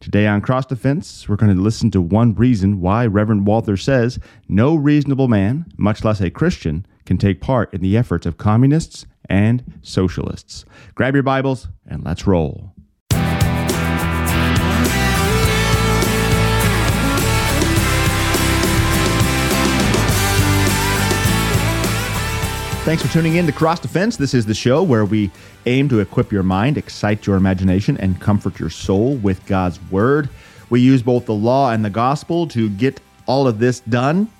Today on Cross Defense, we're going to listen to one reason why Reverend Walther says no reasonable man, much less a Christian, can take part in the efforts of communists and socialists. Grab your Bibles and let's roll. Thanks for tuning in to Cross Defense. This is the show where we aim to equip your mind, excite your imagination, and comfort your soul with God's Word. We use both the law and the gospel to get all of this done.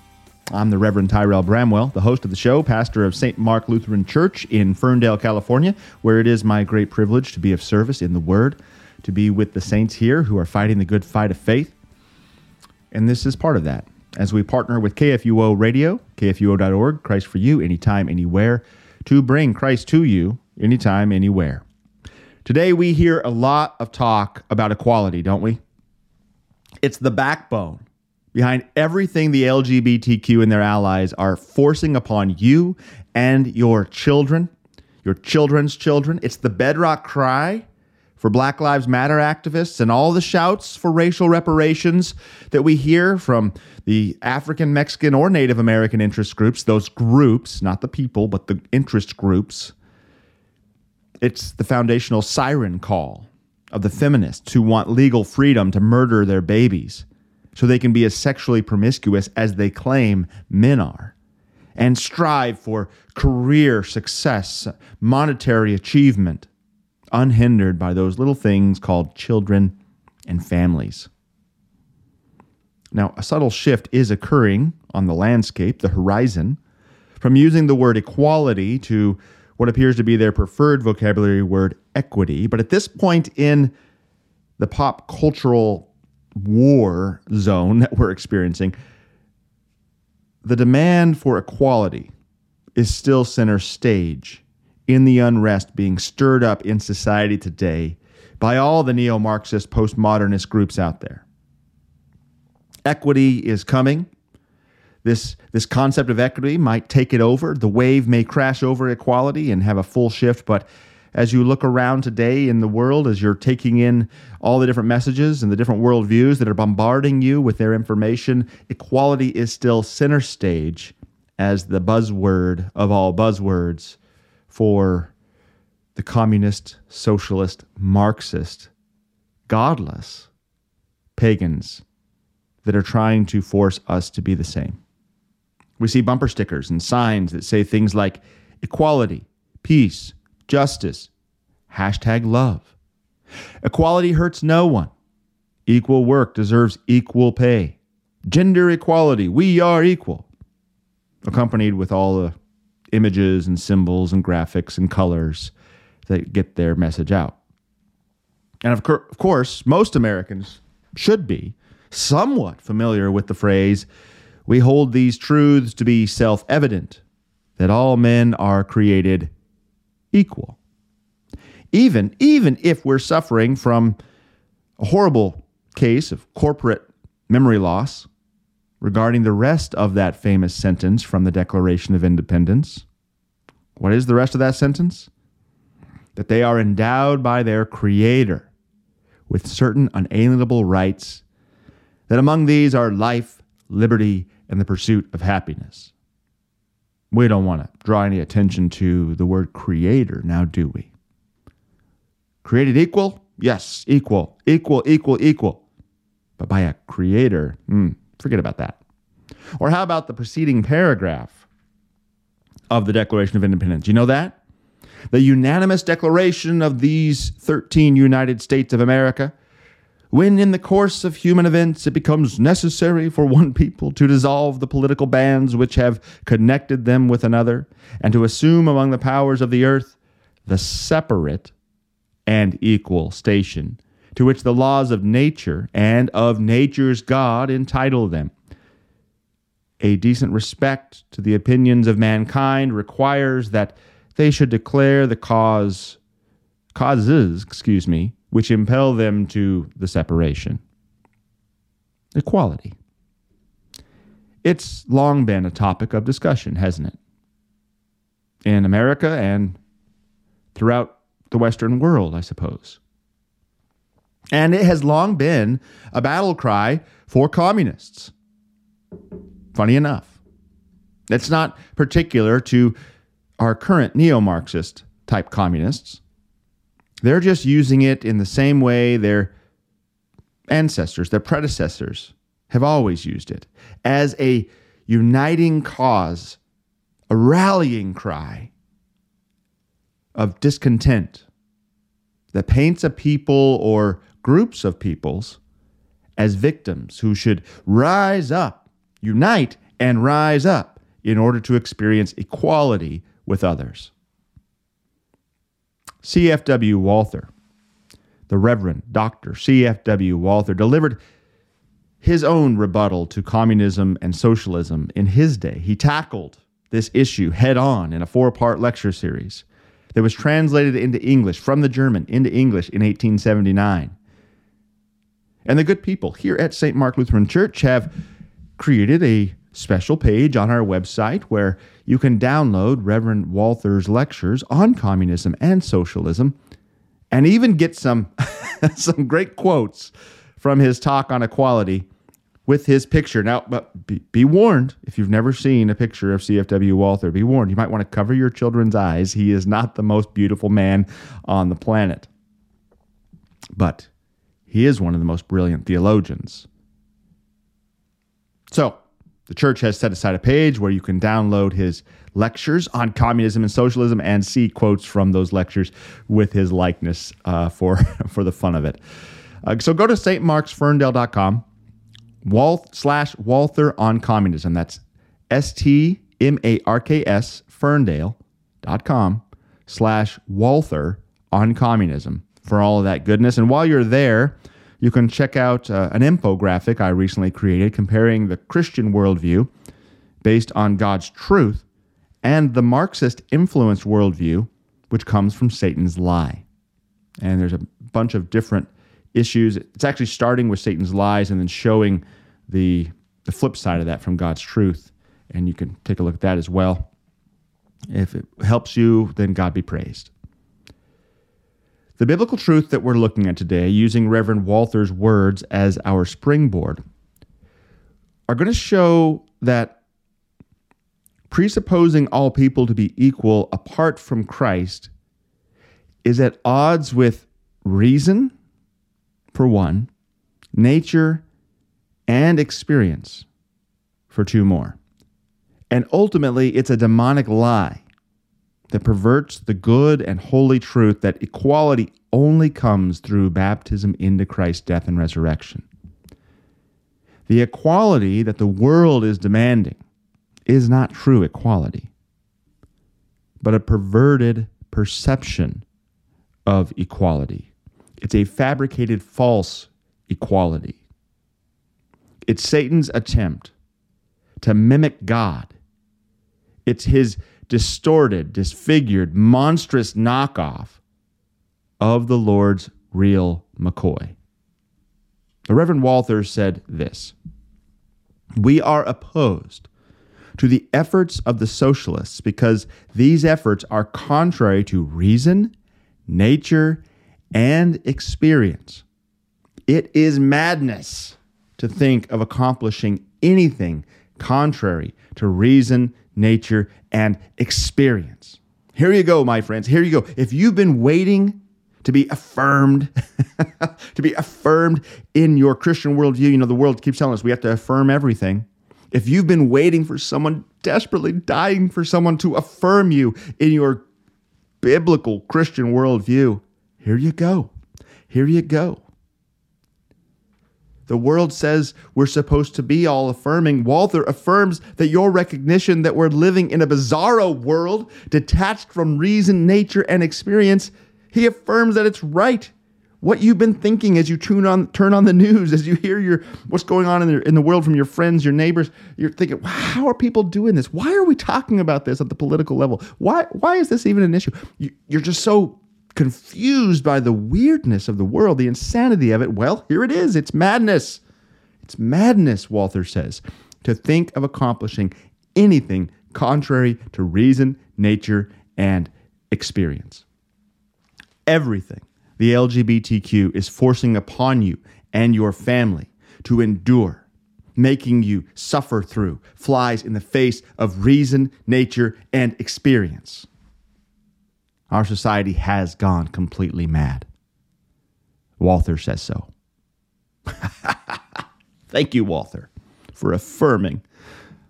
I'm the Reverend Tyrell Bramwell, the host of the show, pastor of St. Mark Lutheran Church in Ferndale, California, where it is my great privilege to be of service in the Word, to be with the saints here who are fighting the good fight of faith. And this is part of that as we partner with KFUO Radio, kfuo.org, Christ for you, anytime, anywhere, to bring Christ to you anytime, anywhere. Today, we hear a lot of talk about equality, don't we? It's the backbone behind everything the LGBTQ and their allies are forcing upon you and your children, your children's children. It's the bedrock cry for Black Lives Matter activists and all the shouts for racial reparations that we hear from the African, Mexican, or Native American interest groups, those groups, not the people, but the interest groups. It's the foundational siren call of the feminists who want legal freedom to murder their babies so they can be as sexually promiscuous as they claim men are and strive for career success, monetary achievement unhindered by those little things called children and families. Now, a subtle shift is occurring on the landscape, the horizon, from using the word equality to what appears to be their preferred vocabulary word equity. But at this point in the pop cultural war zone that we're experiencing, the demand for equality is still center stage in the unrest being stirred up in society today by all the neo Marxist postmodernist groups out there. Equity is coming. This, this concept of equity might take it over. The wave may crash over equality and have a full shift, but as you look around today in the world, as you're taking in all the different messages and the different worldviews that are bombarding you with their information, equality is still center stage as the buzzword of all buzzwords for the communist, socialist, Marxist, godless pagans that are trying to force us to be the same. We see bumper stickers and signs that say things like equality, peace, justice, hashtag love. Equality hurts no one. Equal work deserves equal pay. Gender equality, we are equal. Accompanied with all the images and symbols and graphics and colors that get their message out. And of, of course, most Americans should be somewhat familiar with the phrase, we hold these truths to be self evident, that all men are created equal. Even, even if we're suffering from a horrible case of corporate memory loss, regarding the rest of that famous sentence from the Declaration of Independence. What is the rest of that sentence? That they are endowed by their Creator with certain unalienable rights, that among these are life, liberty, and the pursuit of happiness. We don't want to draw any attention to the word creator now, do we? Created equal? Yes, equal, equal, equal, equal. But by a creator, mm, Forget about that. Or how about the preceding paragraph of the Declaration of Independence? You know that? The unanimous declaration of these 13 United States of America. When in the course of human events it becomes necessary for one people to dissolve the political bands which have connected them with another, and to assume among the powers of the earth the separate and equal station to which the laws of nature and of nature's God entitle them. A decent respect to the opinions of mankind requires that they should declare the cause causes, excuse me, which impel them to the separation. Equality. It's long been a topic of discussion, hasn't it? In America and throughout the Western world, I suppose. And it has long been a battle cry for communists. Funny enough, it's not particular to our current neo Marxist type communists. They're just using it in the same way their ancestors, their predecessors, have always used it as a uniting cause, a rallying cry of discontent that paints a people or groups of peoples as victims who should rise up, unite, and rise up in order to experience equality with others. C.F.W. Walther, the Reverend Dr. C.F.W. Walther, delivered his own rebuttal to communism and socialism in his day. He tackled this issue head on in a four part lecture series that was translated into English from the German into English in 1879. And the good people here at St. Mark Lutheran Church have created a special page on our website where you can download Reverend Walther's lectures on communism and socialism and even get some some great quotes from his talk on equality with his picture. Now, but be, be, warned if you've never seen a picture of CFW Walther, be warned, you might want to cover your children's eyes. He is not the most beautiful man on the planet. But he is one of the most brilliant theologians. So, the church has set aside a page where you can download his lectures on communism and socialism and see quotes from those lectures with his likeness uh, for, for the fun of it. Uh, so go to stmarksferndale.com Wal- slash Walther on communism. That's S T M A R K S Ferndale.com slash Walther on communism for all of that goodness. And while you're there, you can check out uh, an infographic I recently created comparing the Christian worldview based on God's truth and the Marxist influenced worldview, which comes from Satan's lie. And there's a bunch of different issues. It's actually starting with Satan's lies and then showing the, the flip side of that from God's truth. And you can take a look at that as well. If it helps you, then God be praised. The biblical truth that we're looking at today, using Reverend Walther's words as our springboard, are going to show that presupposing all people to be equal apart from Christ is at odds with reason, for one, nature, and experience, for two more. And ultimately, it's a demonic lie that perverts the good and holy truth that equality only comes through baptism into Christ's death and resurrection. The equality that the world is demanding is not true equality, but a perverted perception of equality. It's a fabricated false equality. It's Satan's attempt to mimic God. It's his distorted, disfigured, monstrous knockoff of the Lord's real McCoy. The Reverend Walther said this We are opposed to the efforts of the socialists because these efforts are contrary to reason, nature, and experience. It is madness to think of accomplishing anything contrary to reason, nature, and experience. Here you go, my friends. Here you go. If you've been waiting to be affirmed, to be affirmed in your Christian worldview, you know, the world keeps telling us we have to affirm everything. If you've been waiting for someone, desperately dying for someone to affirm you in your biblical Christian worldview, here you go. Here you go. The world says we're supposed to be all affirming. Walther affirms that your recognition that we're living in a bizarro world detached from reason, nature, and experience, he affirms that it's right. What you've been thinking as you tune on, turn on the news, as you hear your what's going on in the, in the world from your friends, your neighbors, you're thinking, how are people doing this? Why are we talking about this at the political level? Why why is this even an issue? You, you're just so confused by the weirdness of the world, the insanity of it, well, here it is. It's madness. It's madness, Walther says, to think of accomplishing anything contrary to reason, nature, and experience. Everything the LGBTQ is forcing upon you and your family to endure, making you suffer through, flies in the face of reason, nature, and experience. Our society has gone completely mad. Walther says so. Thank you, Walther, for affirming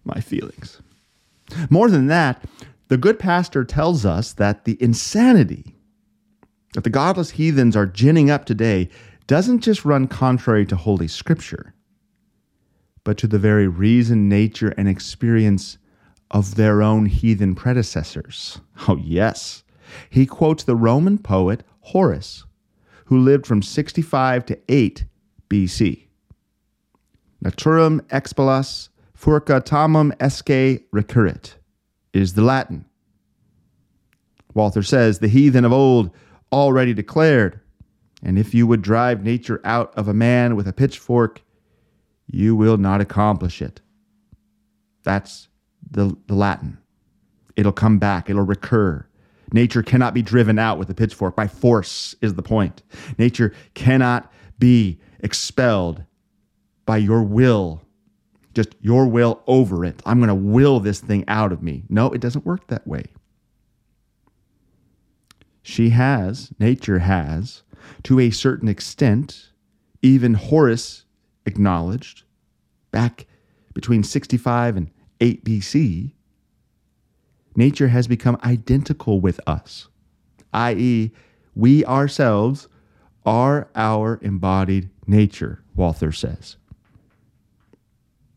my feelings. More than that, the good pastor tells us that the insanity that the godless heathens are ginning up today doesn't just run contrary to Holy Scripture, but to the very reason, nature, and experience of their own heathen predecessors. Oh, yes. He quotes the Roman poet Horace, who lived from 65 to 8 BC. Naturam expellas furca tamen usque recurrit is the Latin. Walther says the heathen of old already declared, and if you would drive nature out of a man with a pitchfork, you will not accomplish it. That's the, the Latin. It'll come back, it'll recur. Nature cannot be driven out with a pitchfork. By force is the point. Nature cannot be expelled by your will, just your will over it. I'm going to will this thing out of me. No, it doesn't work that way. She has, nature has, to a certain extent, even Horace acknowledged back between 65 and 8 BC, nature has become identical with us, i.e., we ourselves are our embodied nature, Walther says.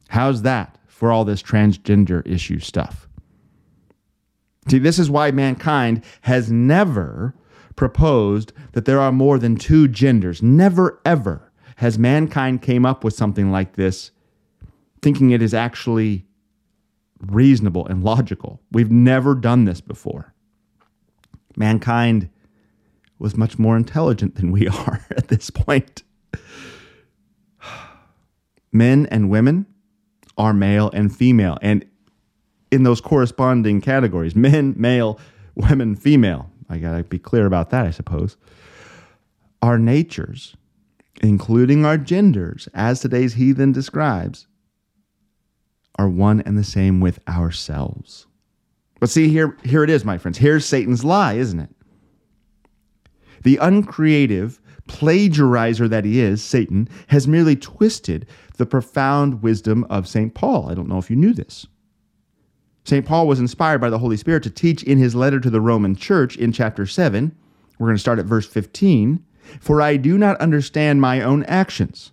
How's that for all this transgender issue stuff? See, this is why mankind has never proposed that there are more than two genders. Never, ever has mankind came up with something like this thinking it is actually reasonable and logical. We've never done this before. Mankind was much more intelligent than we are at this point. Men and women are male and female, and in those corresponding categories men, male, women, female. I got to be clear about that, I suppose. Our natures, including our genders, as today's heathen describes, are one and the same with ourselves. But see, here, here it is, my friends. Here's Satan's lie, isn't it? The uncreative plagiarizer that he is, Satan, has merely twisted the profound wisdom of St. Paul. I don't know if you knew this. St. Paul was inspired by the Holy Spirit to teach in his letter to the Roman church in chapter 7. We're going to start at verse 15. For I do not understand my own actions.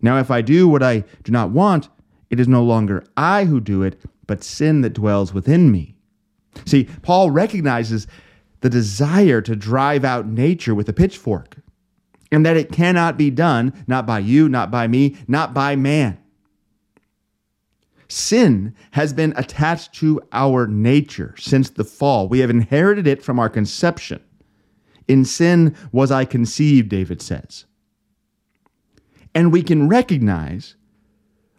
Now, if I do what I do not want, it is no longer I who do it, but sin that dwells within me. See, Paul recognizes the desire to drive out nature with a pitchfork and that it cannot be done, not by you, not by me, not by man. Sin has been attached to our nature since the fall. We have inherited it from our conception. In sin was I conceived, David says. And we can recognize,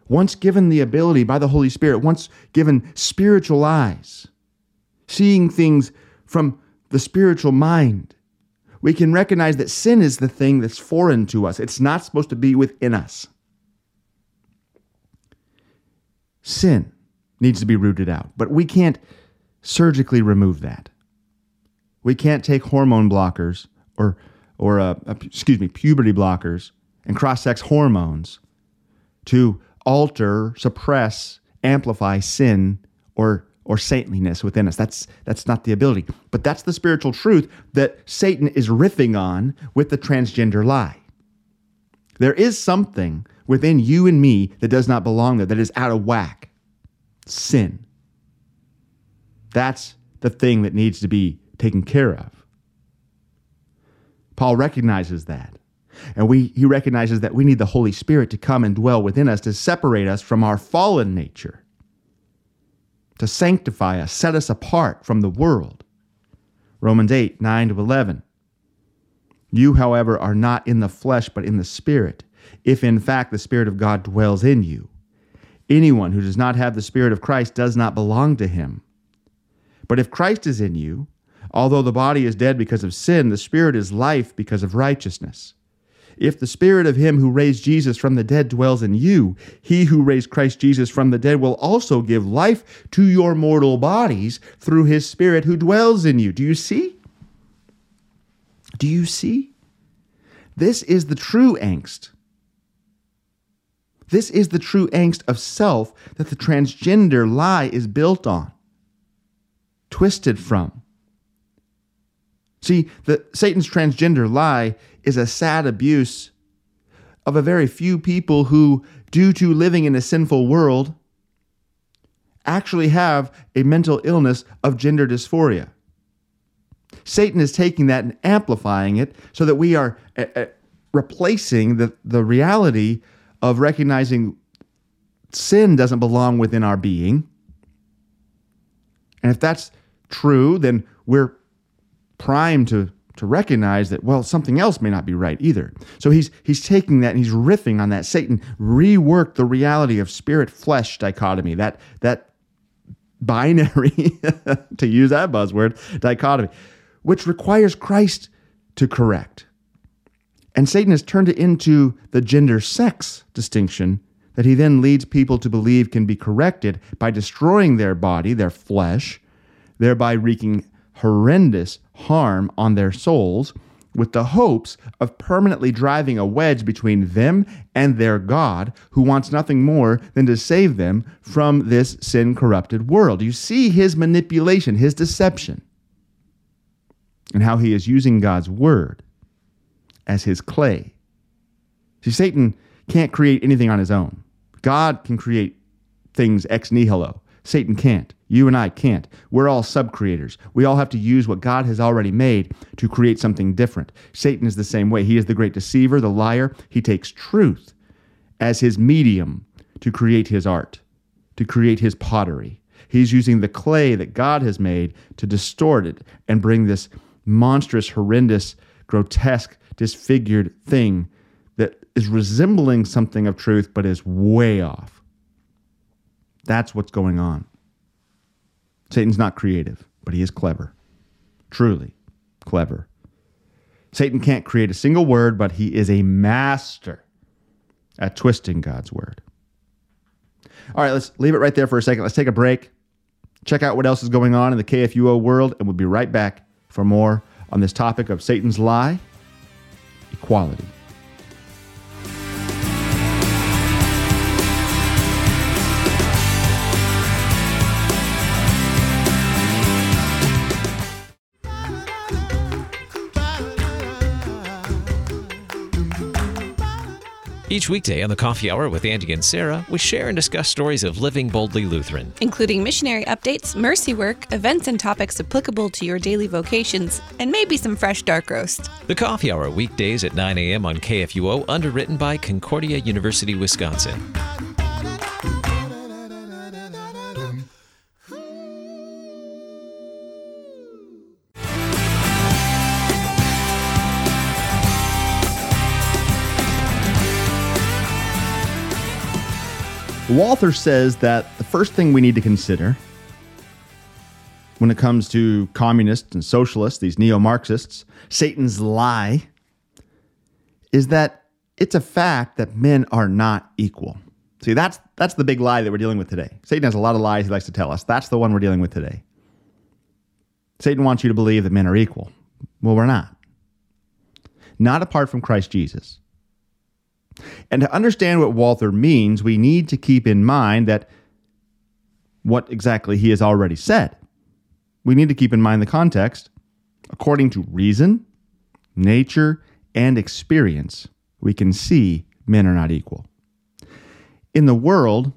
once given the ability by the Holy Spirit, once given spiritual eyes, seeing things from the spiritual mind, we can recognize that sin is the thing that's foreign to us. It's not supposed to be within us. Sin needs to be rooted out, but we can't surgically remove that. We can't take hormone blockers or, or uh, uh excuse me, puberty blockers and cross sex hormones to alter, suppress, amplify sin or or saintliness within us. That's that's not the ability. But that's the spiritual truth that Satan is riffing on with the transgender lie. There is something within you and me that does not belong there, that is out of whack. Sin. That's the thing that needs to be taken care of. Paul recognizes that. And we, he recognizes that we need the Holy Spirit to come and dwell within us to separate us from our fallen nature, to sanctify us, set us apart from the world. Romans 8, 9 to 11. You, however, are not in the flesh, but in the Spirit, if in fact the Spirit of God dwells in you. Anyone who does not have the Spirit of Christ does not belong to him. But if Christ is in you, although the body is dead because of sin, the Spirit is life because of righteousness. If the Spirit of him who raised Jesus from the dead dwells in you, he who raised Christ Jesus from the dead will also give life to your mortal bodies through his Spirit who dwells in you. Do you see? Do you see? This is the true angst. This is the true angst of self that the transgender lie is built on, twisted from. See, the Satan's transgender lie is a sad abuse of a very few people who, due to living in a sinful world, actually have a mental illness of gender dysphoria. Satan is taking that and amplifying it so that we are uh, uh, replacing the, the reality of recognizing sin doesn't belong within our being. And if that's true, then we're primed to, to recognize that, well, something else may not be right either. So he's, he's taking that and he's riffing on that. Satan reworked the reality of spirit flesh dichotomy, that, that binary, to use that buzzword, dichotomy which requires Christ to correct. And Satan has turned it into the gender sex distinction that he then leads people to believe can be corrected by destroying their body, their flesh, thereby wreaking horrendous harm on their souls, with the hopes of permanently driving a wedge between them and their God, who wants nothing more than to save them from this sin corrupted world. You see his manipulation, his deception and how he is using God's word as his clay. See, Satan can't create anything on his own. God can create things ex nihilo. Satan can't. You and I can't. We're all sub creators. We all have to use what God has already made to create something different. Satan is the same way. He is the great deceiver, the liar. He takes truth as his medium to create his art, to create his pottery. He's using the clay that God has made to distort it and bring this monstrous, horrendous, grotesque, disfigured thing that is resembling something of truth but is way off. That's what's going on. Satan's not creative, but he is clever. Truly clever. Satan can't create a single word, but he is a master at twisting God's word. All right, let's leave it right there for a second. Let's take a break, check out what else is going on in the KFUO world, and we'll be right back for more on this topic of Satan's lie equality. Each weekday on the Coffee Hour with Andy and Sarah, we share and discuss stories of living boldly Lutheran, including missionary updates, mercy work, events and topics applicable to your daily vocations, and maybe some fresh dark roast. The Coffee Hour weekdays at 9 a.m. on KFUO, underwritten by Concordia University, Wisconsin. Walther says that the first thing we need to consider when it comes to communists and socialists, these neo Marxists, Satan's lie, is that it's a fact that men are not equal. See, that's, that's the big lie that we're dealing with today. Satan has a lot of lies he likes to tell us. That's the one we're dealing with today. Satan wants you to believe that men are equal. Well, we're not. Not apart from Christ Jesus. And to understand what Walther means, we need to keep in mind that what exactly he has already said. We need to keep in mind the context. According to reason, nature, and experience, we can see men are not equal. In the world,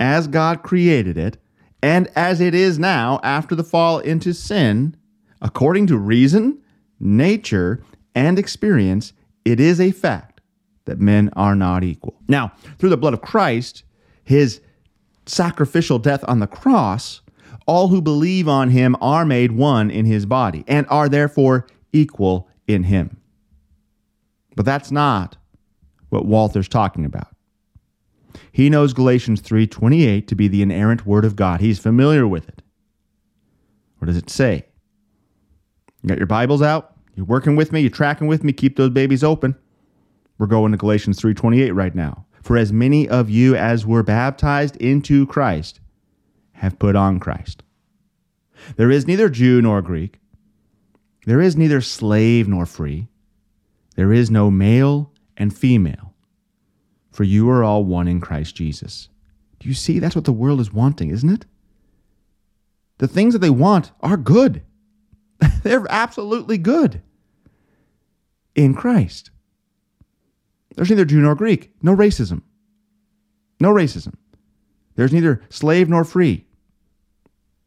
as God created it, and as it is now after the fall into sin, according to reason, nature, and experience, it is a fact that men are not equal. Now, through the blood of Christ, his sacrificial death on the cross, all who believe on him are made one in his body and are therefore equal in him. But that's not what Walther's talking about. He knows Galatians 3:28 to be the inerrant word of God. He's familiar with it. What does it say? You got your Bibles out? You're working with me, you're tracking with me, keep those babies open. We're going to Galatians 3:28 right now. For as many of you as were baptized into Christ have put on Christ. There is neither Jew nor Greek. There is neither slave nor free. There is no male and female. For you are all one in Christ Jesus. Do you see? That's what the world is wanting, isn't it? The things that they want are good. They're absolutely good in Christ. There's neither Jew nor Greek, no racism. No racism. There's neither slave nor free.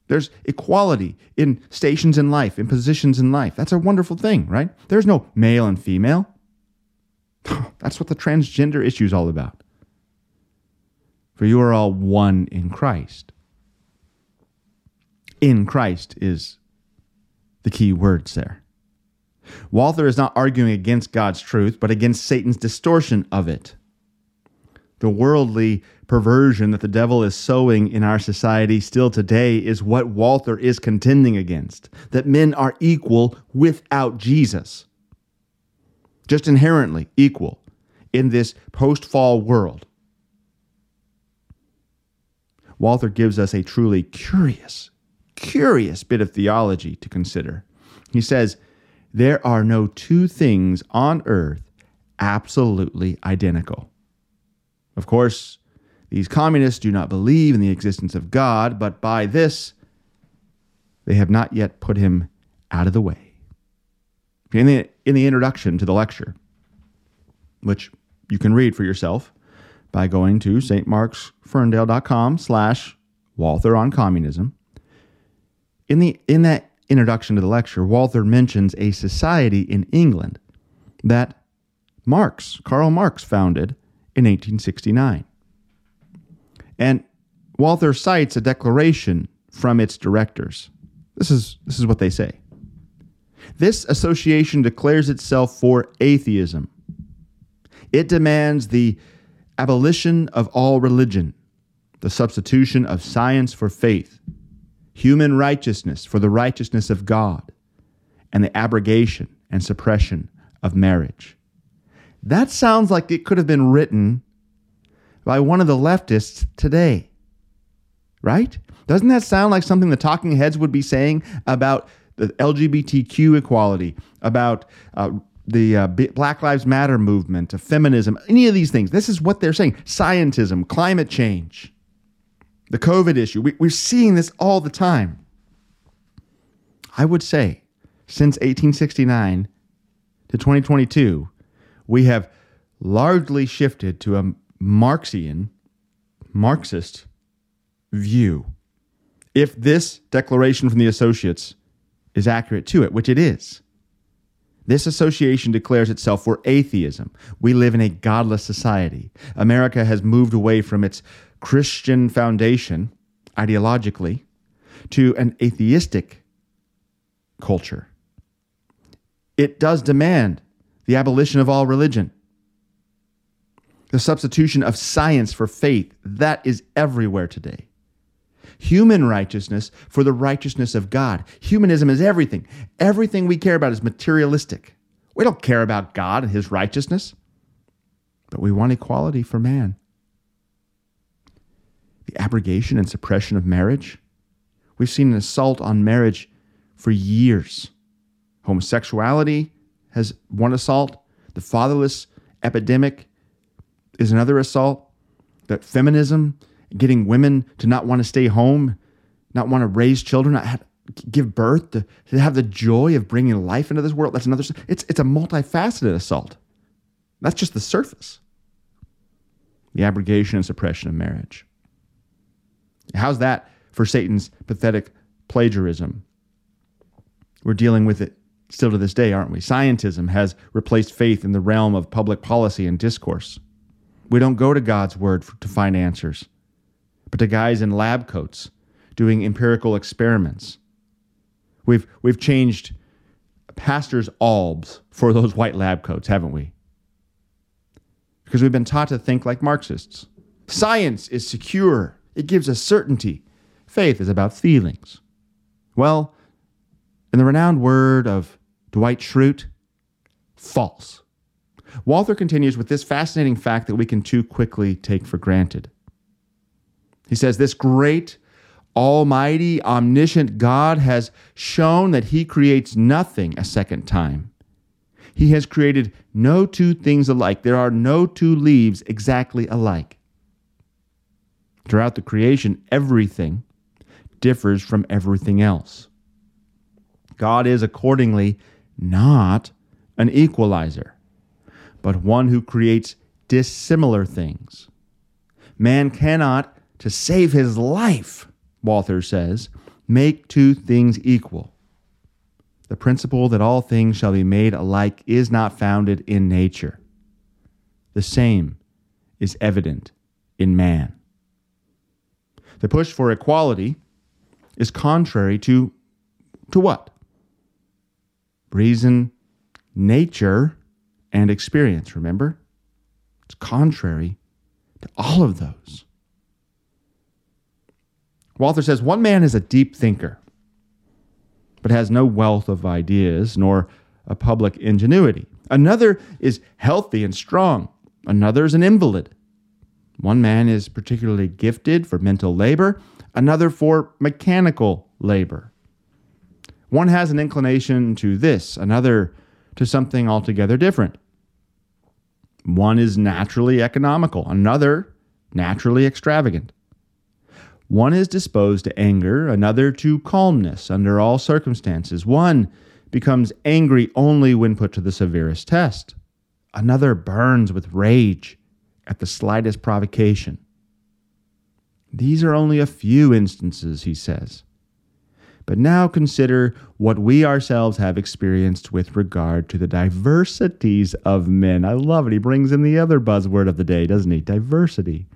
There's equality in stations in life, in positions in life. That's a wonderful thing, right? There's no male and female. That's what the transgender issue is all about. For you are all one in Christ. In Christ is the key words there. Walther is not arguing against God's truth, but against Satan's distortion of it. The worldly perversion that the devil is sowing in our society still today is what Walther is contending against that men are equal without Jesus. Just inherently equal in this post fall world. Walther gives us a truly curious, curious bit of theology to consider. He says, There are no two things on earth absolutely identical. Of course, these communists do not believe in the existence of God, but by this, they have not yet put him out of the way. In the, in the introduction to the lecture, which you can read for yourself by going to stmarksferndale.com slash Walther on communism. In, the, in that introduction to the lecture, Walther mentions a society in England that Marx, Karl Marx, founded in 1869. And Walther cites a declaration from its directors. This is, this is what they say. This association declares itself for atheism. It demands the abolition of all religion, the substitution of science for faith, human righteousness for the righteousness of God, and the abrogation and suppression of marriage. That sounds like it could have been written by one of the leftists today. Right? Doesn't that sound like something the talking heads would be saying about the LGBTQ equality, about uh, the uh, Black Lives Matter movement, feminism, any of these things? This is what they're saying scientism, climate change, the COVID issue. We, we're seeing this all the time. I would say since 1869 to 2022, we have largely shifted to a Marxian, Marxist view. If this declaration from the associates is accurate to it, which it is, this association declares itself for atheism. We live in a godless society. America has moved away from its Christian foundation ideologically to an atheistic culture. It does demand the abolition of all religion. The substitution of science for faith, that is everywhere today. Human righteousness for the righteousness of God. Humanism is everything. Everything we care about is materialistic. We don't care about God and his righteousness, but we want equality for man. The abrogation and suppression of marriage. We've seen an assault on marriage for years. Homosexuality has one assault, the fatherless epidemic is another assault. That feminism, getting women to not want to stay home, not want to raise children, not have, give birth, to, to have the joy of bringing life into this world. That's another. It's it's a multifaceted assault. That's just the surface. The abrogation and suppression of marriage. How's that for Satan's pathetic plagiarism? We're dealing with it still to this day, aren't we? Scientism has replaced faith in the realm of public policy and discourse. We don't go to God's word to find answers, but to guys in lab coats doing empirical experiments. We've, we've changed pastors' albs for those white lab coats, haven't we? Because we've been taught to think like Marxists. Science is secure, it gives us certainty. Faith is about feelings. Well, in the renowned word of Dwight Schrute, false. Walther continues with this fascinating fact that we can too quickly take for granted. He says, This great, almighty, omniscient God has shown that he creates nothing a second time. He has created no two things alike. There are no two leaves exactly alike. Throughout the creation, everything differs from everything else. God is accordingly not an equalizer, but one who creates dissimilar things. Man cannot, to save his life, Walther says, make two things equal. The principle that all things shall be made alike is not founded in nature. The same is evident in man. The push for equality is contrary to, to what? Reason, nature, and experience, remember? It's contrary to all of those. Walther says one man is a deep thinker, but has no wealth of ideas nor a public ingenuity. Another is healthy and strong. Another is an invalid. One man is particularly gifted for mental labor, another for mechanical labor. One has an inclination to this, another to something altogether different. One is naturally economical, another naturally extravagant. One is disposed to anger, another to calmness under all circumstances. One becomes angry only when put to the severest test. Another burns with rage at the slightest provocation. These are only a few instances, he says. But now consider what we ourselves have experienced with regard to the diversities of men. I love it. He brings in the other buzzword of the day, doesn't he? Diversity.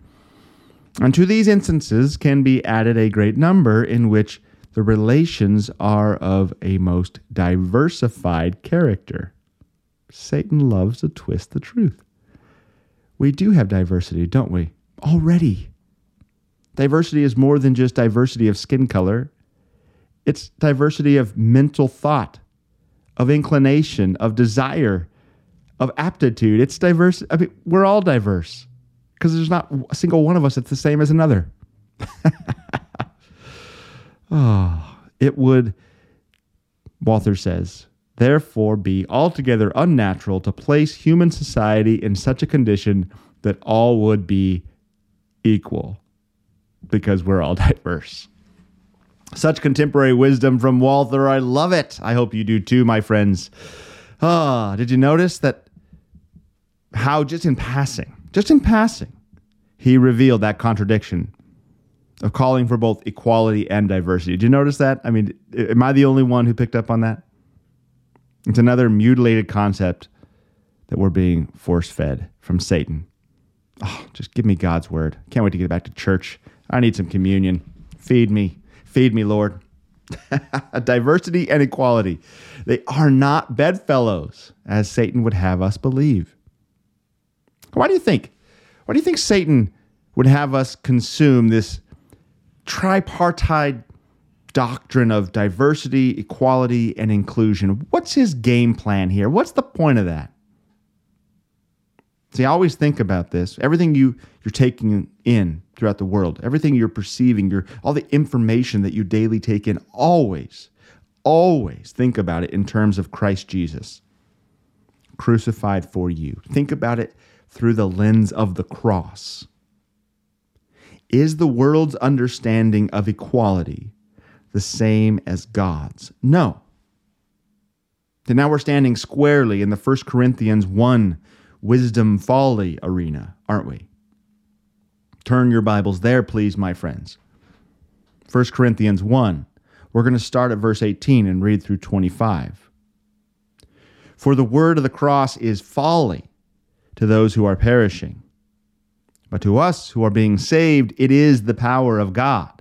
And to these instances can be added a great number in which the relations are of a most diversified character. Satan loves to twist the truth. We do have diversity, don't we? Already. Diversity is more than just diversity of skin color, it's diversity of mental thought, of inclination, of desire, of aptitude. It's diverse. I mean, we're all diverse because there's not a single one of us that's the same as another. oh, it would, Walther says, therefore be altogether unnatural to place human society in such a condition that all would be equal because we're all diverse. Such contemporary wisdom from Walther. I love it. I hope you do too, my friends. Ah, did you notice that how just in passing, just in passing, he revealed that contradiction of calling for both equality and diversity. Did you notice that? I mean, am I the only one who picked up on that? It's another mutilated concept that we're being force fed from Satan. Oh, just give me God's word. Can't wait to get back to church. I need some communion. Feed me. Feed me, Lord. Diversity and equality. They are not bedfellows, as Satan would have us believe. Why do you think? Why do you think Satan would have us consume this tripartite doctrine of diversity, equality, and inclusion? What's his game plan here? What's the point of that? See, I always think about this. Everything you, you're taking in throughout the world, everything you're perceiving, your all the information that you daily take in, always, always think about it in terms of Christ Jesus crucified for you. Think about it through the lens of the cross. Is the world's understanding of equality the same as God's? No. And now we're standing squarely in the 1 Corinthians 1 wisdom folly arena, aren't we? Turn your Bibles there, please, my friends. 1 Corinthians 1. We're going to start at verse 18 and read through 25. For the word of the cross is folly to those who are perishing. But to us who are being saved, it is the power of God.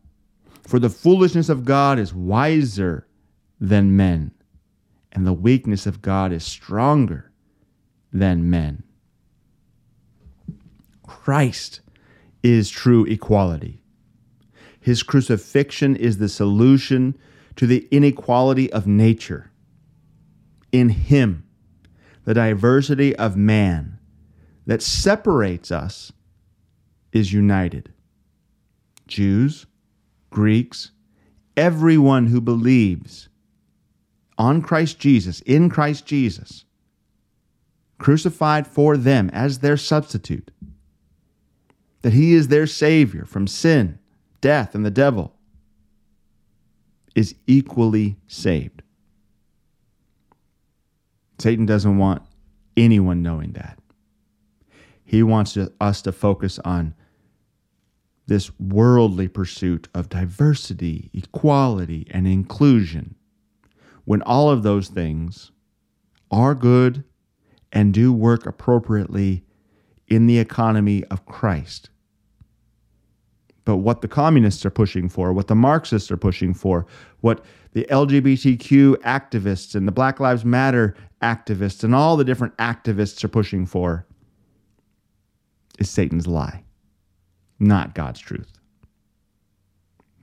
For the foolishness of God is wiser than men, and the weakness of God is stronger than men. Christ is true equality. His crucifixion is the solution to the inequality of nature. In Him, the diversity of man that separates us is united. Jews, Greeks, everyone who believes on Christ Jesus, in Christ Jesus, crucified for them as their substitute, that he is their Savior from sin, death, and the devil, is equally saved. Satan doesn't want anyone knowing that. He wants us to focus on this worldly pursuit of diversity, equality, and inclusion, when all of those things are good and do work appropriately in the economy of Christ. But what the communists are pushing for, what the Marxists are pushing for, what the LGBTQ activists and the Black Lives Matter activists and all the different activists are pushing for is Satan's lie, not God's truth.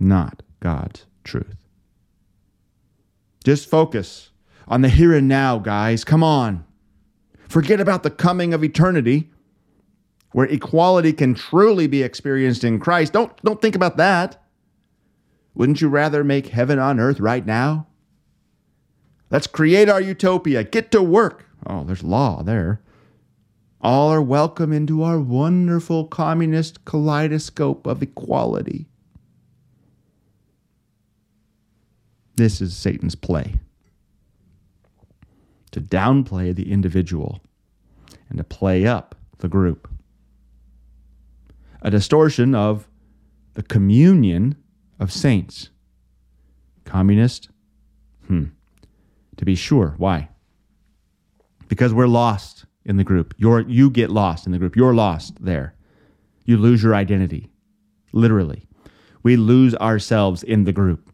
Not God's truth. Just focus on the here and now, guys. Come on. Forget about the coming of eternity where equality can truly be experienced in Christ. Don't, don't think about that. Wouldn't you rather make heaven on earth right now? Let's create our utopia. Get to work. Oh, there's law there. All are welcome into our wonderful communist kaleidoscope of equality. This is Satan's play to downplay the individual and to play up the group. A distortion of the communion of saints. Communist? Hmm. To be sure. Why? Because we're lost in the group. You're, you get lost in the group. You're lost there. You lose your identity, literally. We lose ourselves in the group.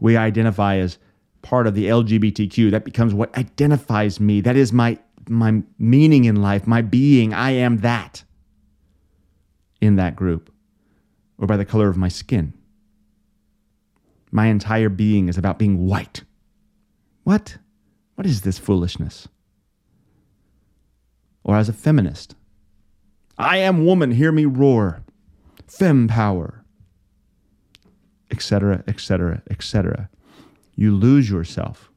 We identify as part of the LGBTQ. That becomes what identifies me. That is my, my meaning in life, my being. I am that in that group or by the color of my skin. My entire being is about being white. What? What is this foolishness? Or as a feminist. I am woman, hear me roar. Fem power, etc., etc., etc. You lose yourself.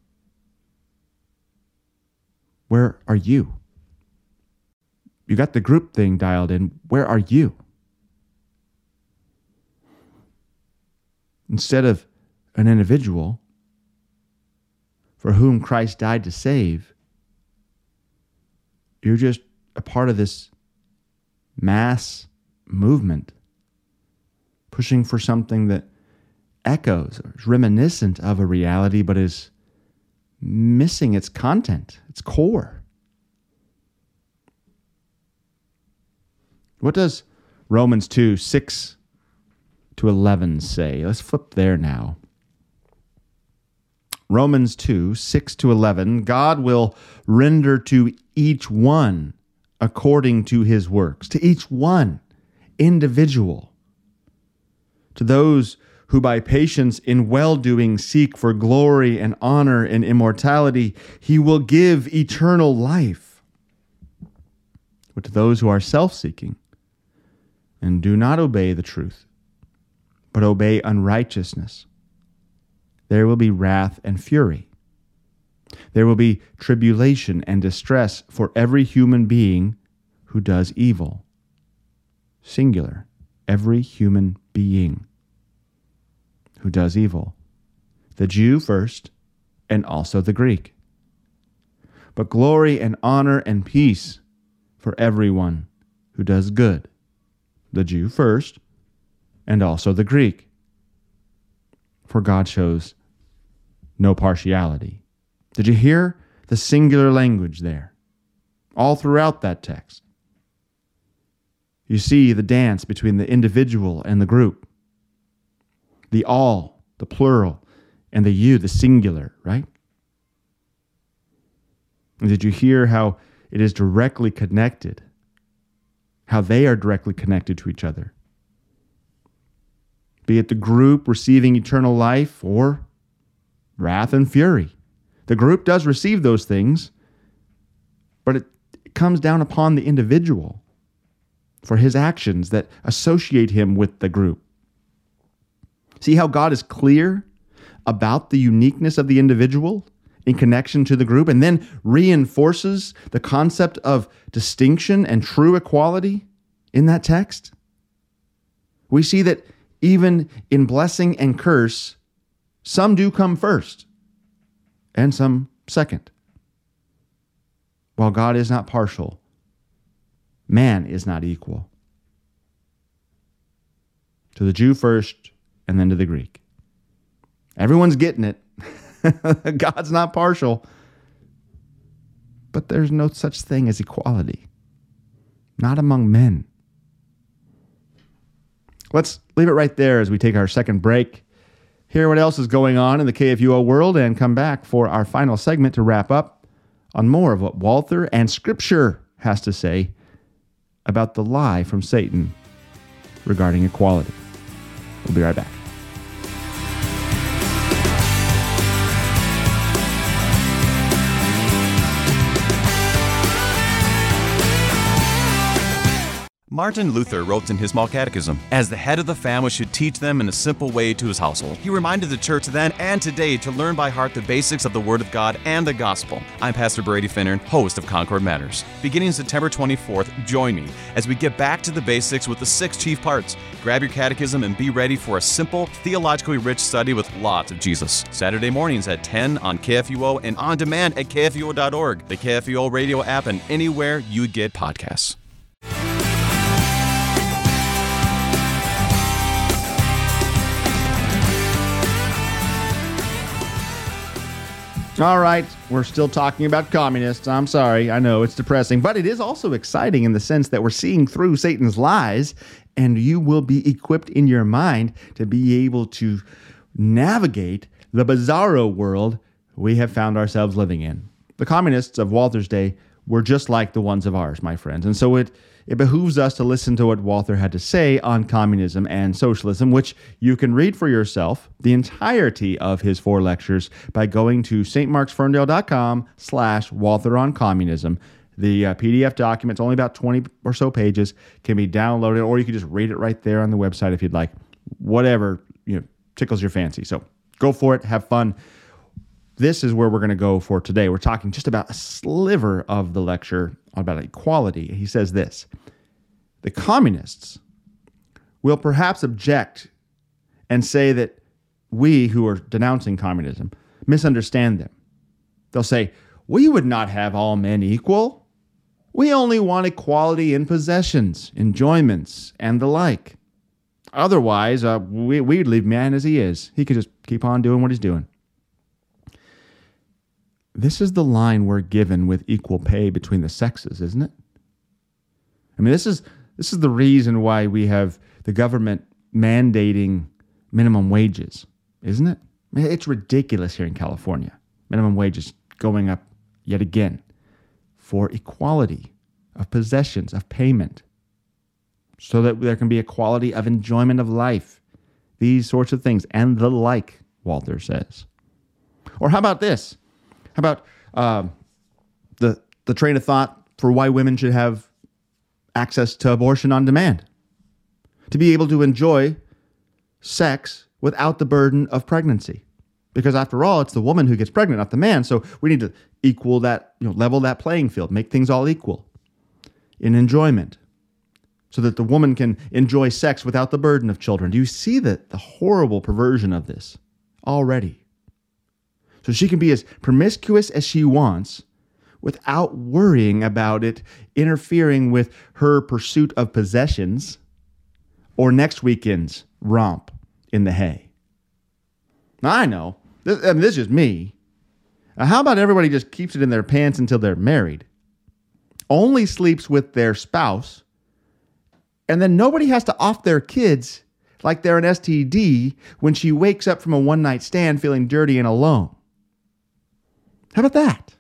Where are you? You got the group thing dialed in. Where are you? Instead of an individual for whom Christ died to save, you're just a part of this mass movement pushing for something that echoes or is reminiscent of a reality but is missing its content, its core. What does Romans 2 6 to 11 say? Let's flip there now. Romans 2 6 to 11 God will render to each one according to his works, to each one individual. To those who by patience in well doing seek for glory and honor and immortality, he will give eternal life. But to those who are self seeking and do not obey the truth, but obey unrighteousness, there will be wrath and fury. There will be tribulation and distress for every human being who does evil. Singular, every human being who does evil. The Jew first, and also the Greek. But glory and honor and peace for everyone who does good. The Jew first, and also the Greek. For God shows no partiality. Did you hear the singular language there? All throughout that text. You see the dance between the individual and the group, the all, the plural, and the you, the singular, right? And did you hear how it is directly connected? How they are directly connected to each other? Be it the group receiving eternal life or wrath and fury. The group does receive those things, but it, it comes down upon the individual for his actions that associate him with the group. See how God is clear about the uniqueness of the individual in connection to the group and then reinforces the concept of distinction and true equality in that text? We see that even in blessing and curse, some do come first and some second. While God is not partial, man is not equal. To the Jew first, and then to the Greek. Everyone's getting it. God's not partial. But there's no such thing as equality, not among men. Let's leave it right there as we take our second break, hear what else is going on in the KFUO world, and come back for our final segment to wrap up on more of what Walther and Scripture has to say about the lie from Satan regarding equality. We'll be right back. Martin Luther wrote in his small catechism, as the head of the family should teach them in a simple way to his household. He reminded the church then and today to learn by heart the basics of the Word of God and the Gospel. I'm Pastor Brady Finnern, host of Concord Matters. Beginning September 24th, join me as we get back to the basics with the six chief parts. Grab your catechism and be ready for a simple, theologically rich study with lots of Jesus. Saturday mornings at 10 on KFUO and on demand at KFUO.org, the KFUO radio app, and anywhere you get podcasts. All right, we're still talking about communists. I'm sorry. I know it's depressing, but it is also exciting in the sense that we're seeing through Satan's lies, and you will be equipped in your mind to be able to navigate the bizarro world we have found ourselves living in. The communists of Walther's day were just like the ones of ours, my friends. And so it it behooves us to listen to what Walther had to say on communism and socialism, which you can read for yourself the entirety of his four lectures by going to stmarksferndale.com slash Walther on communism. The uh, PDF document's only about 20 or so pages, can be downloaded, or you can just read it right there on the website if you'd like. Whatever you know tickles your fancy. So go for it, have fun this is where we're going to go for today. We're talking just about a sliver of the lecture about equality. He says this The communists will perhaps object and say that we who are denouncing communism misunderstand them. They'll say, We would not have all men equal. We only want equality in possessions, enjoyments, and the like. Otherwise, uh, we, we'd leave man as he is. He could just keep on doing what he's doing. This is the line we're given with equal pay between the sexes, isn't it? I mean, this is this is the reason why we have the government mandating minimum wages, isn't it? I mean, it's ridiculous here in California. Minimum wages going up yet again for equality of possessions, of payment, so that there can be equality of enjoyment of life. These sorts of things and the like, Walther says. Or how about this? How about uh, the the train of thought for why women should have access to abortion on demand, to be able to enjoy sex without the burden of pregnancy, because after all, it's the woman who gets pregnant, not the man. So we need to equal that, you know, level that playing field, make things all equal in enjoyment so that the woman can enjoy sex without the burden of children. Do you see the, the horrible perversion of this already? So she can be as promiscuous as she wants without worrying about it interfering with her pursuit of possessions or next weekend's romp in the hay. Now, I know, this, I mean, this is just me. Now, how about everybody just keeps it in their pants until they're married, only sleeps with their spouse, and then nobody has to off their kids like they're an STD when she wakes up from a one night stand feeling dirty and alone? How about that?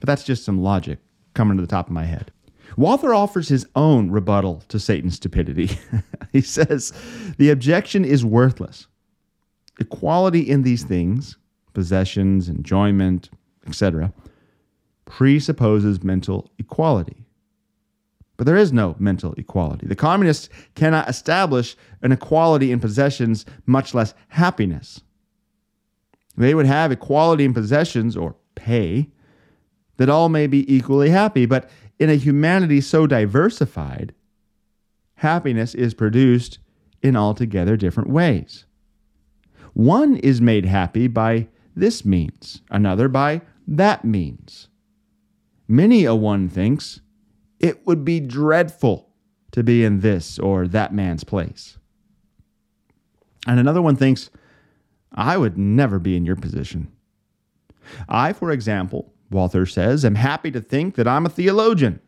But that's just some logic coming to the top of my head. Walther offers his own rebuttal to Satan's stupidity. he says the objection is worthless. Equality in these things, possessions, enjoyment, etc., presupposes mental equality. But there is no mental equality. The communists cannot establish an equality in possessions, much less happiness. They would have equality in possessions or pay that all may be equally happy, but in a humanity so diversified, happiness is produced in altogether different ways. One is made happy by this means, another by that means. Many a one thinks it would be dreadful to be in this or that man's place. And another one thinks, I would never be in your position. I, for example, Walther says, am happy to think that I'm a theologian.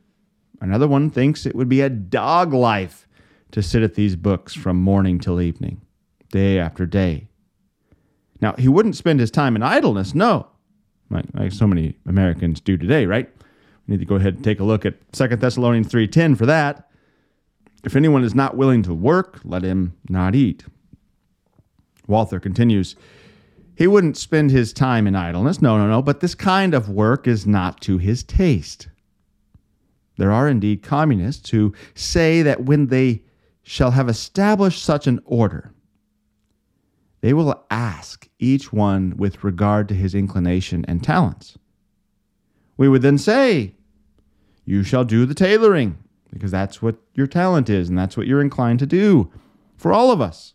Another one thinks it would be a dog life to sit at these books from morning till evening, day after day. Now, he wouldn't spend his time in idleness, no, like, like so many Americans do today, right? We need to go ahead and take a look at 2 Thessalonians 3.10 for that. If anyone is not willing to work, let him not eat. Walther continues, he wouldn't spend his time in idleness. No, no, no. But this kind of work is not to his taste. There are indeed communists who say that when they shall have established such an order, they will ask each one with regard to his inclination and talents. We would then say, You shall do the tailoring, because that's what your talent is, and that's what you're inclined to do for all of us.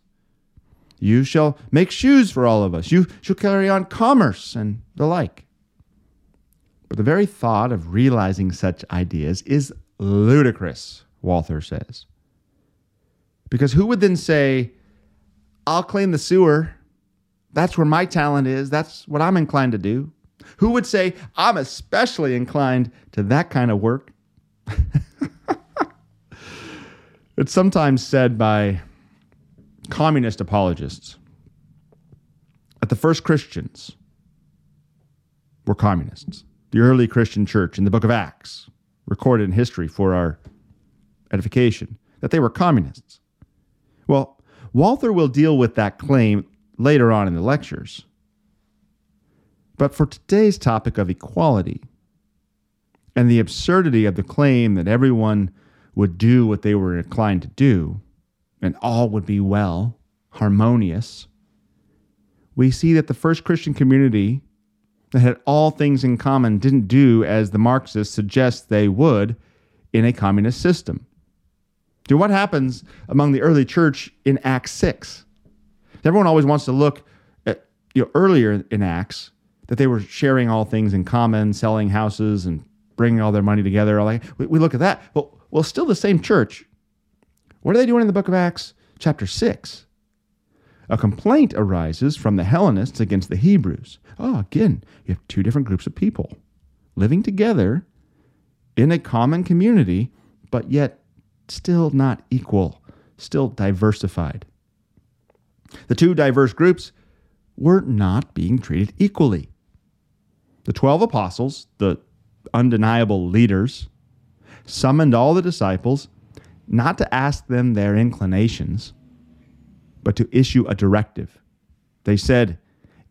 You shall make shoes for all of us. You shall carry on commerce and the like. But the very thought of realizing such ideas is ludicrous, Walther says. Because who would then say, I'll clean the sewer? That's where my talent is. That's what I'm inclined to do. Who would say, I'm especially inclined to that kind of work? it's sometimes said by communist apologists that the first Christians were communists. The early Christian church in the book of Acts, recorded in history for our edification, that they were communists. Well, Walther will deal with that claim later on in the lectures. But for today's topic of equality and the absurdity of the claim that everyone would do what they were inclined to do, and all would be well, harmonious, we see that the first Christian community that had all things in common didn't do as the Marxists suggest they would in a communist system. Do what happens among the early church in Acts 6? Everyone always wants to look at you know, earlier in Acts that they were sharing all things in common, selling houses and bringing all their money together. All Like we, we look at that. Well, well, still the same church what are they doing in the book of Acts, chapter 6? A complaint arises from the Hellenists against the Hebrews. Oh, again, you have two different groups of people living together in a common community, but yet still not equal, still diversified. The two diverse groups were not being treated equally. The 12 apostles, the undeniable leaders, summoned all the disciples, not to ask them their inclinations, but to issue a directive. They said,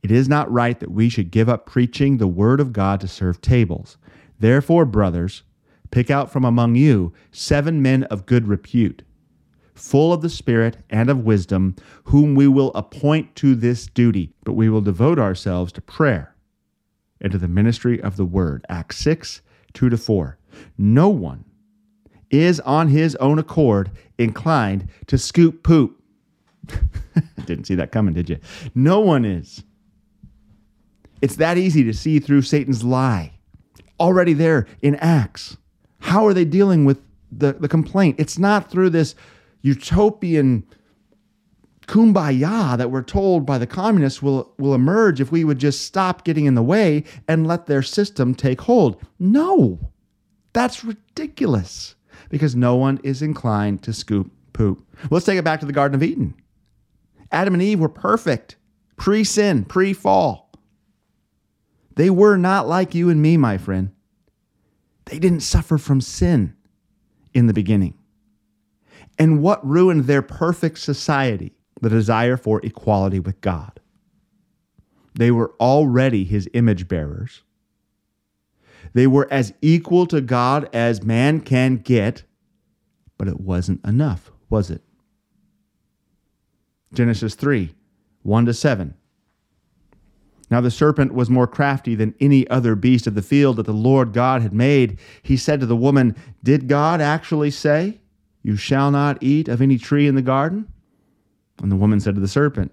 It is not right that we should give up preaching the word of God to serve tables. Therefore, brothers, pick out from among you seven men of good repute, full of the Spirit and of wisdom, whom we will appoint to this duty, but we will devote ourselves to prayer and to the ministry of the word. Acts 6 2 to 4. No one is on his own accord inclined to scoop poop. Didn't see that coming, did you? No one is. It's that easy to see through Satan's lie. Already there in Acts. How are they dealing with the, the complaint? It's not through this utopian kumbaya that we're told by the communists will, will emerge if we would just stop getting in the way and let their system take hold. No, that's ridiculous because no one is inclined to scoop poop. Let's take it back to the Garden of Eden. Adam and Eve were perfect, pre sin, pre fall. They were not like you and me, my friend. They didn't suffer from sin in the beginning. And what ruined their perfect society? The desire for equality with God. They were already his image bearers. They were as equal to God as man can get, but it wasn't enough, was it? Genesis 3 1 to 7. Now the serpent was more crafty than any other beast of the field that the Lord God had made. He said to the woman, Did God actually say, You shall not eat of any tree in the garden? And the woman said to the serpent,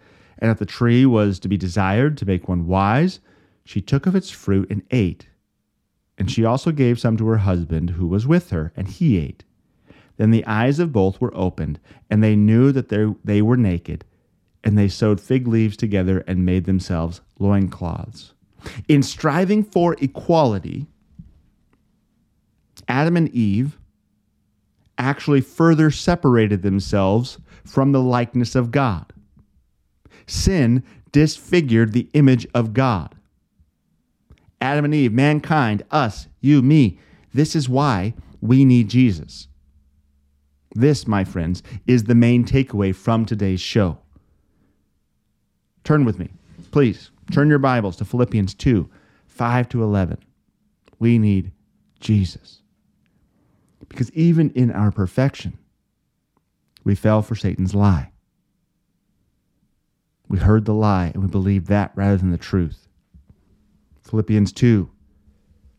and that the tree was to be desired to make one wise, she took of its fruit and ate. And she also gave some to her husband who was with her, and he ate. Then the eyes of both were opened, and they knew that they were naked and they sewed fig leaves together and made themselves loincloths. In striving for equality, Adam and Eve actually further separated themselves from the likeness of God. Sin disfigured the image of God. Adam and Eve, mankind, us, you, me, this is why we need Jesus. This, my friends, is the main takeaway from today's show. Turn with me, please. Turn your Bibles to Philippians 2 5 to 11. We need Jesus. Because even in our perfection, we fell for Satan's lie. We heard the lie and we believed that rather than the truth. Philippians 2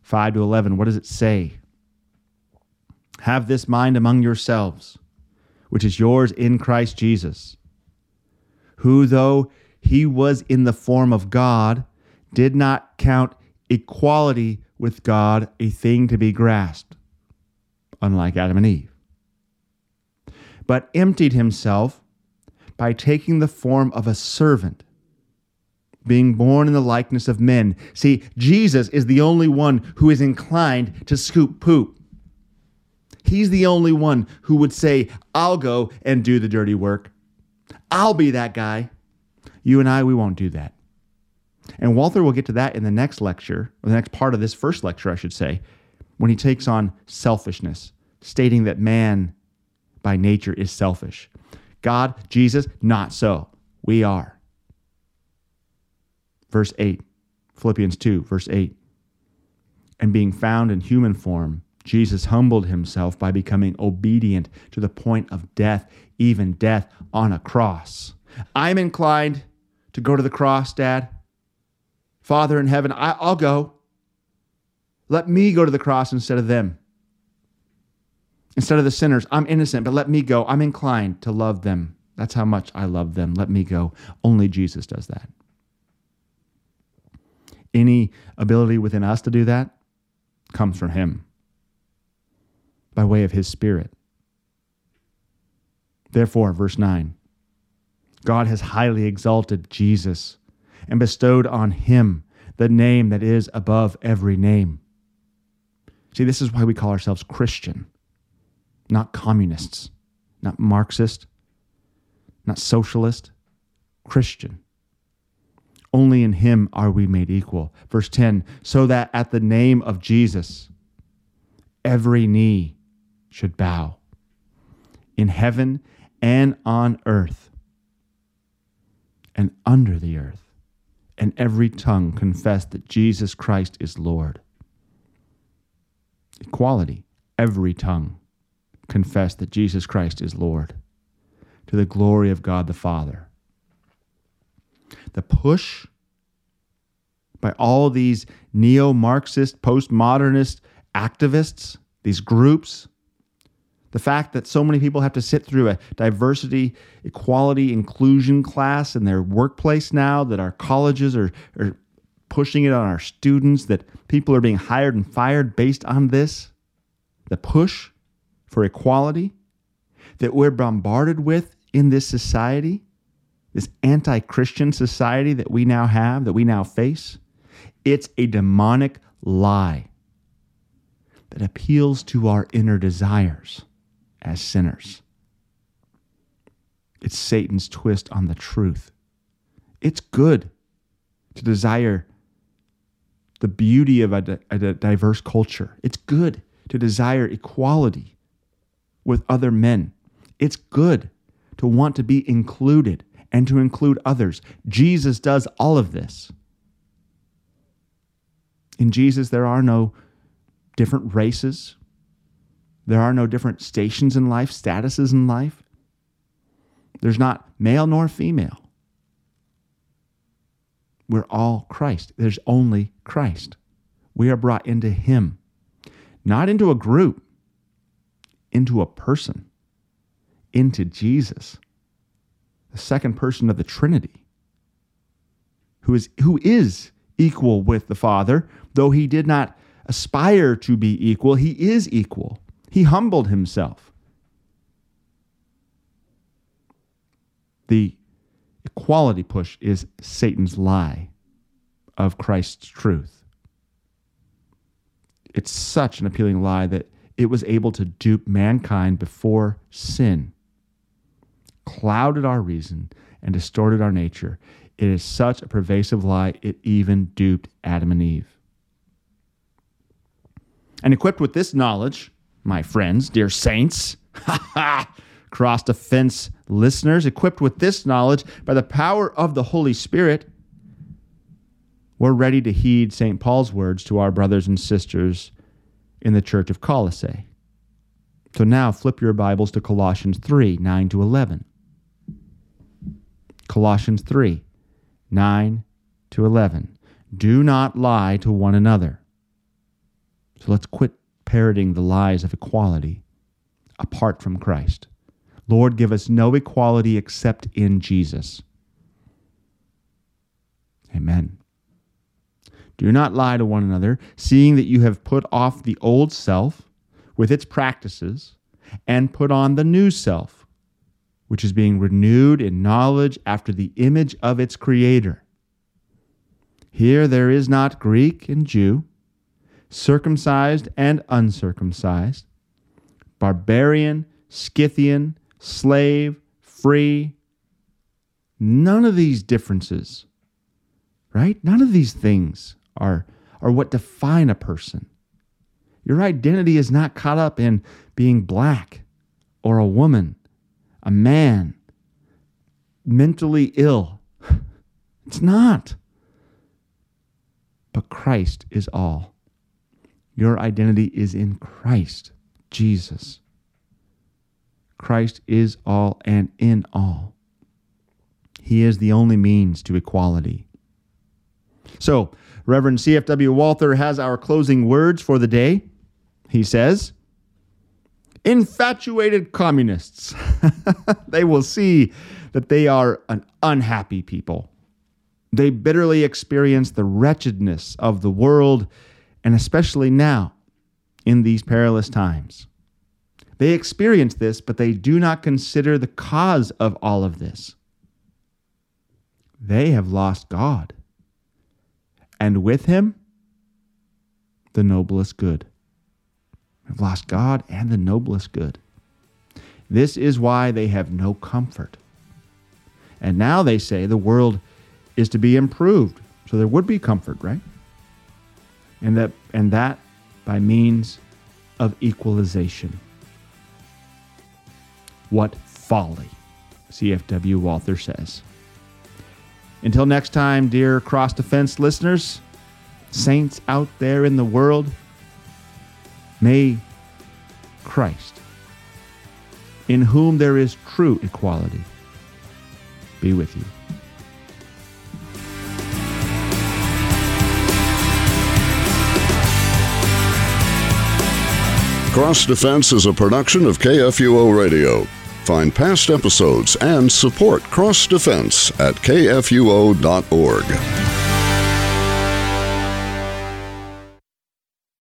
5 to 11. What does it say? Have this mind among yourselves, which is yours in Christ Jesus, who, though he was in the form of God, did not count equality with God a thing to be grasped, unlike Adam and Eve, but emptied himself by taking the form of a servant, being born in the likeness of men. See, Jesus is the only one who is inclined to scoop poop. He's the only one who would say, I'll go and do the dirty work. I'll be that guy. You and I, we won't do that. And Walther will get to that in the next lecture, or the next part of this first lecture, I should say, when he takes on selfishness, stating that man by nature is selfish. God, Jesus, not so. We are. Verse 8, Philippians 2, verse 8. And being found in human form, Jesus humbled himself by becoming obedient to the point of death, even death on a cross. I'm inclined to go to the cross, Dad? Father in heaven, I, will go. Let me go to the cross instead of them. Instead of the sinners, I'm innocent, but let me go. I'm inclined to love them. That's how much I love them. Let me go. Only Jesus does that. Any ability within us to do that comes from Him by way of His Spirit. Therefore, verse 9 God has highly exalted Jesus and bestowed on him the name that is above every name. See, this is why we call ourselves Christian, not communists, not Marxist, not socialist, Christian. Only in him are we made equal. Verse 10 so that at the name of Jesus, every knee should bow in heaven and on earth and under the earth, and every tongue confess that Jesus Christ is Lord. Equality, every tongue confess that Jesus Christ is Lord, to the glory of God the Father. The push by all these neo Marxist, postmodernist activists, these groups, the fact that so many people have to sit through a diversity, equality, inclusion class in their workplace now, that our colleges are, are pushing it on our students, that people are being hired and fired based on this, the push for equality that we're bombarded with in this society, this anti Christian society that we now have, that we now face, it's a demonic lie that appeals to our inner desires as sinners. It's Satan's twist on the truth. It's good to desire the beauty of a, a, diverse culture. It's good to desire equality with other men. It's good to want to be included and to include others. Jesus does all of this. In Jesus, there are no different races, there are no different stations in life, statuses in life. There's not male nor female. We're all Christ. There's only Christ. We are brought into Him, not into a group, into a person, into Jesus, the second person of the Trinity, who is, who is equal with the Father, though He did not aspire to be equal, He is equal. He humbled himself. The equality push is Satan's lie of Christ's truth. It's such an appealing lie that it was able to dupe mankind before sin, clouded our reason, and distorted our nature. It is such a pervasive lie, it even duped Adam and Eve. And equipped with this knowledge, my friends, dear saints, cross defense listeners, equipped with this knowledge by the power of the Holy Spirit, we're ready to heed St. Paul's words to our brothers and sisters in the church of Colossae. So now flip your Bibles to Colossians 3 9 to 11. Colossians 3 9 to 11. Do not lie to one another. So let's quit parroting the lies of equality apart from Christ. Lord, give us no equality except in Jesus. Amen. Do not lie to one another, seeing that you have put off the old self with its practices and put on the new self, which is being renewed in knowledge after the image of its Creator. Here there is not Greek and Jew circumcised and uncircumcised, barbarian, Scythian, slave, free. None of these differences, right? None of these things are, are what define a person. Your identity is not caught up in being black or a woman, a man, mentally ill. It's not. But Christ is all. Your identity is in Christ Jesus. Christ is all and in all. He is the only means to equality. So, Reverend C.F.W. Walther has our closing words for the day. He says, Infatuated communists, they will see that they are an unhappy people. They bitterly experience the wretchedness of the world and especially now in these perilous times. They experience this, but they do not consider the cause of all of this. They have lost God, and with him, the noblest good. Have lost God and the noblest good. This is why they have no comfort. And now they say the world is to be improved. So there would be comfort, right? And that and that by means of equalization. What folly, CFW Walther says. Until next time, dear Cross Defense listeners, saints out there in the world, may Christ, in whom there is true equality, be with you. Cross Defense is a production of KFUO Radio. Find past episodes and support Cross Defense at kfuo.org.